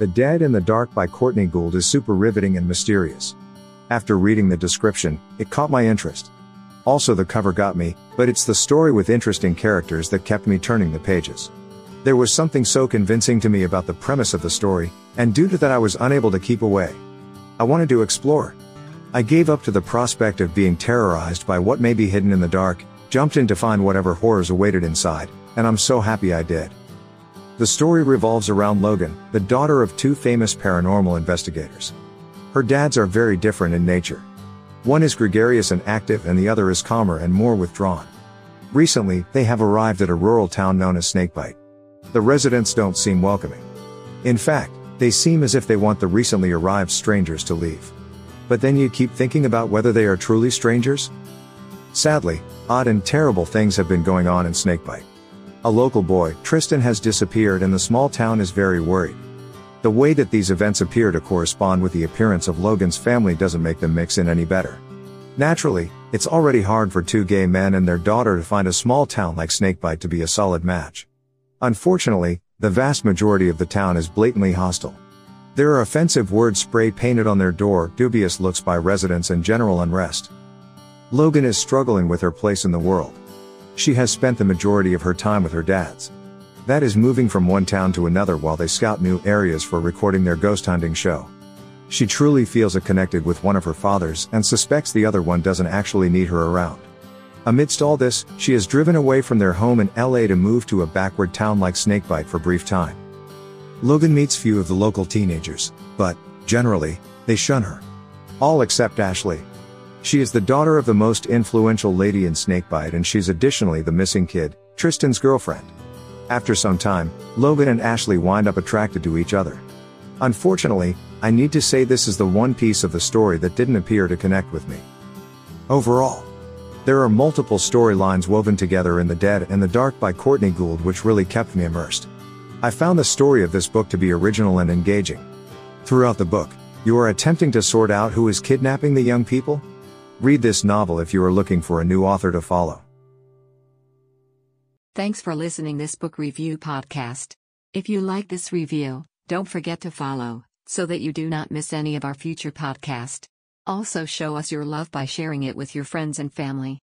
The Dead and the Dark by Courtney Gould is super riveting and mysterious. After reading the description, it caught my interest. Also, the cover got me, but it's the story with interesting characters that kept me turning the pages. There was something so convincing to me about the premise of the story, and due to that, I was unable to keep away. I wanted to explore. I gave up to the prospect of being terrorized by what may be hidden in the dark, jumped in to find whatever horrors awaited inside, and I'm so happy I did. The story revolves around Logan, the daughter of two famous paranormal investigators. Her dads are very different in nature. One is gregarious and active and the other is calmer and more withdrawn. Recently, they have arrived at a rural town known as Snakebite. The residents don't seem welcoming. In fact, they seem as if they want the recently arrived strangers to leave. But then you keep thinking about whether they are truly strangers? Sadly, odd and terrible things have been going on in Snakebite. A local boy, Tristan has disappeared and the small town is very worried. The way that these events appear to correspond with the appearance of Logan's family doesn't make them mix in any better. Naturally, it's already hard for two gay men and their daughter to find a small town like Snakebite to be a solid match. Unfortunately, the vast majority of the town is blatantly hostile. There are offensive words spray painted on their door, dubious looks by residents and general unrest. Logan is struggling with her place in the world. She has spent the majority of her time with her dads. That is moving from one town to another while they scout new areas for recording their ghost hunting show. She truly feels a connected with one of her fathers and suspects the other one doesn't actually need her around. Amidst all this, she is driven away from their home in LA to move to a backward town like Snakebite for brief time. Logan meets few of the local teenagers, but, generally, they shun her. All except Ashley. She is the daughter of the most influential lady in Snakebite and she's additionally the missing kid, Tristan's girlfriend. After some time, Logan and Ashley wind up attracted to each other. Unfortunately, I need to say this is the one piece of the story that didn't appear to connect with me. Overall, there are multiple storylines woven together in The Dead and the Dark by Courtney Gould which really kept me immersed. I found the story of this book to be original and engaging. Throughout the book, you are attempting to sort out who is kidnapping the young people, Read this novel if you are looking for a new author to follow. Thanks for listening this book review podcast. If you like this review, don't forget to follow so that you do not miss any of our future podcast. Also show us your love by sharing it with your friends and family.